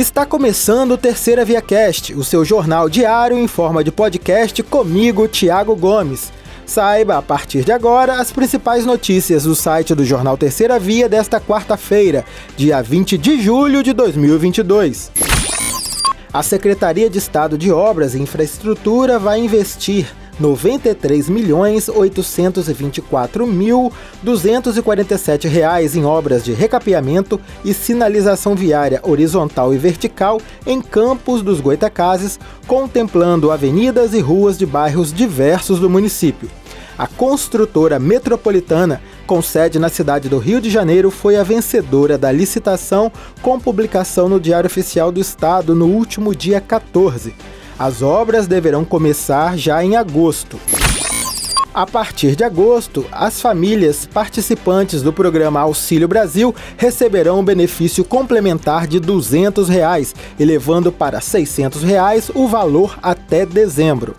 Está começando o Terceira Via Cast, o seu jornal diário em forma de podcast comigo, Tiago Gomes. Saiba, a partir de agora, as principais notícias do site do jornal Terceira Via desta quarta-feira, dia 20 de julho de 2022. A Secretaria de Estado de Obras e Infraestrutura vai investir 93 milhões 824 mil 247 reais em obras de recapeamento e sinalização viária horizontal e vertical em campos dos Goitacazes, contemplando avenidas e ruas de bairros diversos do município. A construtora metropolitana, com sede na cidade do Rio de Janeiro, foi a vencedora da licitação com publicação no Diário Oficial do Estado no último dia 14. As obras deverão começar já em agosto. A partir de agosto, as famílias participantes do programa Auxílio Brasil receberão um benefício complementar de 200 reais, elevando para 600 reais o valor até dezembro.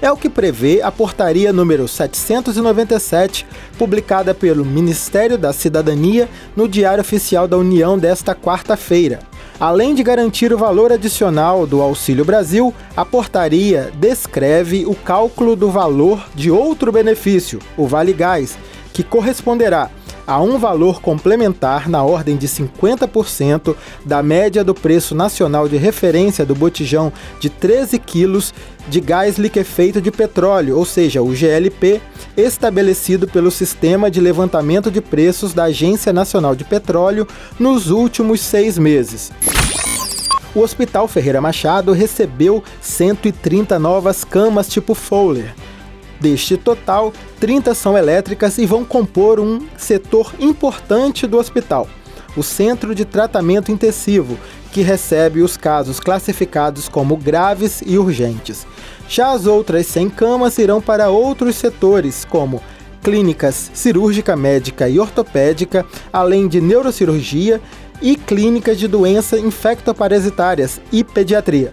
É o que prevê a portaria número 797, publicada pelo Ministério da Cidadania no Diário Oficial da União desta quarta-feira. Além de garantir o valor adicional do Auxílio Brasil, a portaria descreve o cálculo do valor de outro benefício, o Vale Gás, que corresponderá a um valor complementar na ordem de 50% da média do preço nacional de referência do botijão de 13 quilos de gás liquefeito de petróleo, ou seja, o GLP, estabelecido pelo Sistema de Levantamento de Preços da Agência Nacional de Petróleo nos últimos seis meses. O Hospital Ferreira Machado recebeu 130 novas camas tipo Fowler. Deste total, 30 são elétricas e vão compor um setor importante do hospital, o Centro de Tratamento Intensivo, que recebe os casos classificados como graves e urgentes. Já as outras 100 camas irão para outros setores, como clínicas cirúrgica médica e ortopédica, além de neurocirurgia e clínicas de doenças infectoparasitárias e pediatria.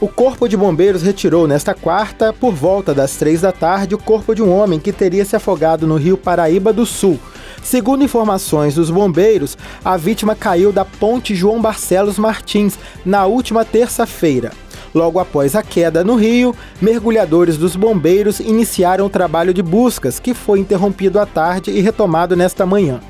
O Corpo de Bombeiros retirou nesta quarta, por volta das três da tarde, o corpo de um homem que teria se afogado no rio Paraíba do Sul. Segundo informações dos bombeiros, a vítima caiu da ponte João Barcelos Martins na última terça-feira. Logo após a queda no rio, mergulhadores dos bombeiros iniciaram o trabalho de buscas, que foi interrompido à tarde e retomado nesta manhã.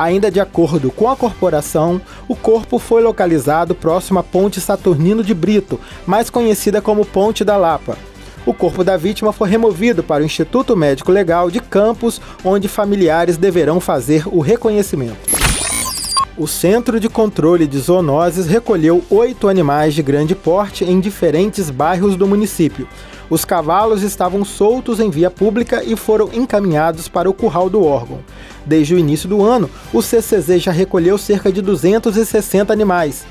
Ainda de acordo com a corporação, o corpo foi localizado próximo à Ponte Saturnino de Brito, mais conhecida como Ponte da Lapa. O corpo da vítima foi removido para o Instituto Médico Legal de Campos, onde familiares deverão fazer o reconhecimento. O Centro de Controle de Zoonoses recolheu oito animais de grande porte em diferentes bairros do município. Os cavalos estavam soltos em via pública e foram encaminhados para o curral do órgão. Desde o início do ano, o CCZ já recolheu cerca de 260 animais.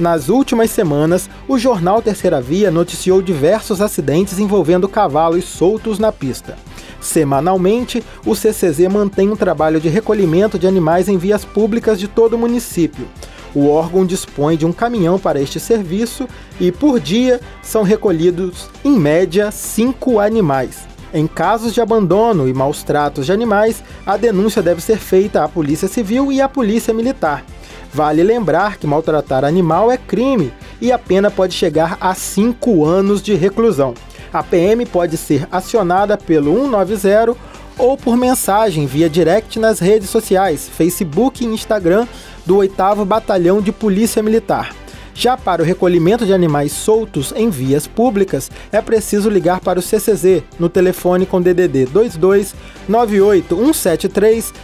Nas últimas semanas, o jornal Terceira Via noticiou diversos acidentes envolvendo cavalos soltos na pista. Semanalmente, o CCZ mantém um trabalho de recolhimento de animais em vias públicas de todo o município. O órgão dispõe de um caminhão para este serviço e, por dia, são recolhidos, em média, cinco animais. Em casos de abandono e maus tratos de animais, a denúncia deve ser feita à Polícia Civil e à Polícia Militar. Vale lembrar que maltratar animal é crime e a pena pode chegar a cinco anos de reclusão. A PM pode ser acionada pelo 190 ou por mensagem via direct nas redes sociais, Facebook e Instagram do 8 Batalhão de Polícia Militar. Já para o recolhimento de animais soltos em vias públicas, é preciso ligar para o CCZ no telefone com DDD 22 98 173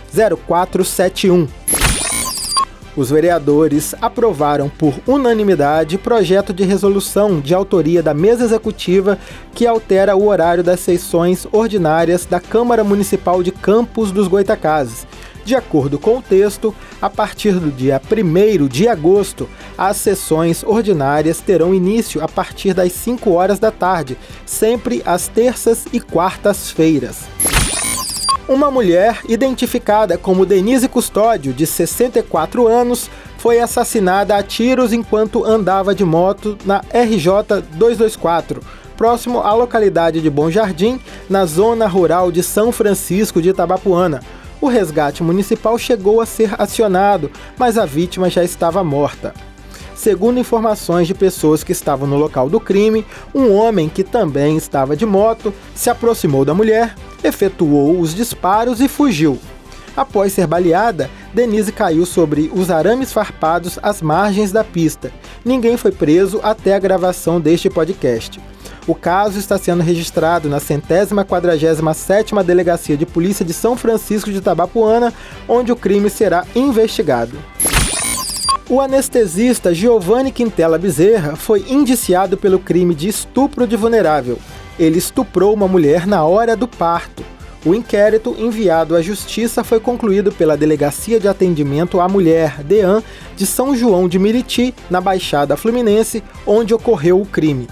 0471 os vereadores aprovaram por unanimidade projeto de resolução de autoria da mesa executiva que altera o horário das sessões ordinárias da Câmara Municipal de Campos dos Goitacazes. De acordo com o texto, a partir do dia 1 de agosto, as sessões ordinárias terão início a partir das 5 horas da tarde, sempre às terças e quartas-feiras. Uma mulher, identificada como Denise Custódio, de 64 anos, foi assassinada a tiros enquanto andava de moto na RJ 224, próximo à localidade de Bom Jardim, na zona rural de São Francisco de Itabapuana. O resgate municipal chegou a ser acionado, mas a vítima já estava morta. Segundo informações de pessoas que estavam no local do crime, um homem que também estava de moto se aproximou da mulher, efetuou os disparos e fugiu. Após ser baleada, Denise caiu sobre os arames farpados às margens da pista. Ninguém foi preso até a gravação deste podcast. O caso está sendo registrado na centésima quadragésima sétima Delegacia de Polícia de São Francisco de Tabapuana, onde o crime será investigado. O anestesista Giovanni Quintela Bezerra foi indiciado pelo crime de estupro de vulnerável. Ele estuprou uma mulher na hora do parto. O inquérito enviado à Justiça foi concluído pela Delegacia de Atendimento à Mulher, DEAN, de São João de Miriti, na Baixada Fluminense, onde ocorreu o crime.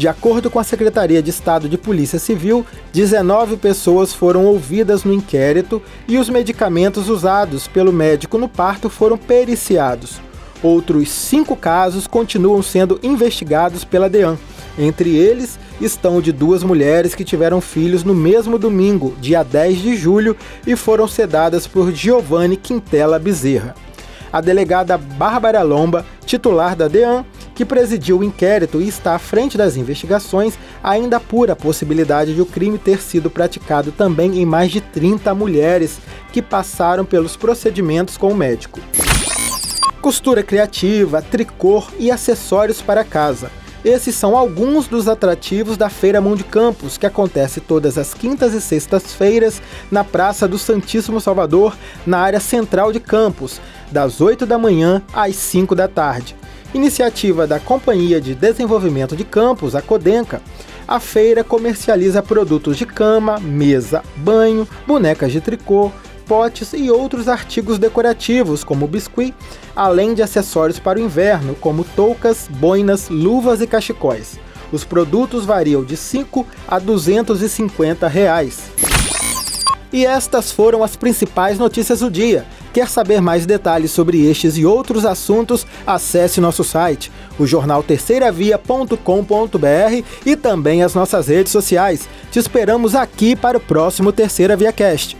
De acordo com a Secretaria de Estado de Polícia Civil, 19 pessoas foram ouvidas no inquérito e os medicamentos usados pelo médico no parto foram periciados. Outros cinco casos continuam sendo investigados pela DEAN. Entre eles estão de duas mulheres que tiveram filhos no mesmo domingo, dia 10 de julho, e foram sedadas por Giovanni Quintela Bezerra. A delegada Bárbara Lomba, titular da DEAN, que presidiu o inquérito e está à frente das investigações, ainda apura a possibilidade de o crime ter sido praticado também em mais de 30 mulheres que passaram pelos procedimentos com o médico. Costura criativa, tricô e acessórios para casa. Esses são alguns dos atrativos da Feira Mão de Campos, que acontece todas as quintas e sextas-feiras na Praça do Santíssimo Salvador, na área central de Campos, das 8 da manhã às 5 da tarde. Iniciativa da Companhia de Desenvolvimento de Campos, a Codenca, a feira comercializa produtos de cama, mesa, banho, bonecas de tricô, potes e outros artigos decorativos, como biscuit, além de acessórios para o inverno, como toucas, boinas, luvas e cachecóis. Os produtos variam de 5 a 250 reais. E estas foram as principais notícias do dia. Quer saber mais detalhes sobre estes e outros assuntos? Acesse nosso site, o jornal terceiravia.com.br e também as nossas redes sociais. Te esperamos aqui para o próximo Terceira Via Cast.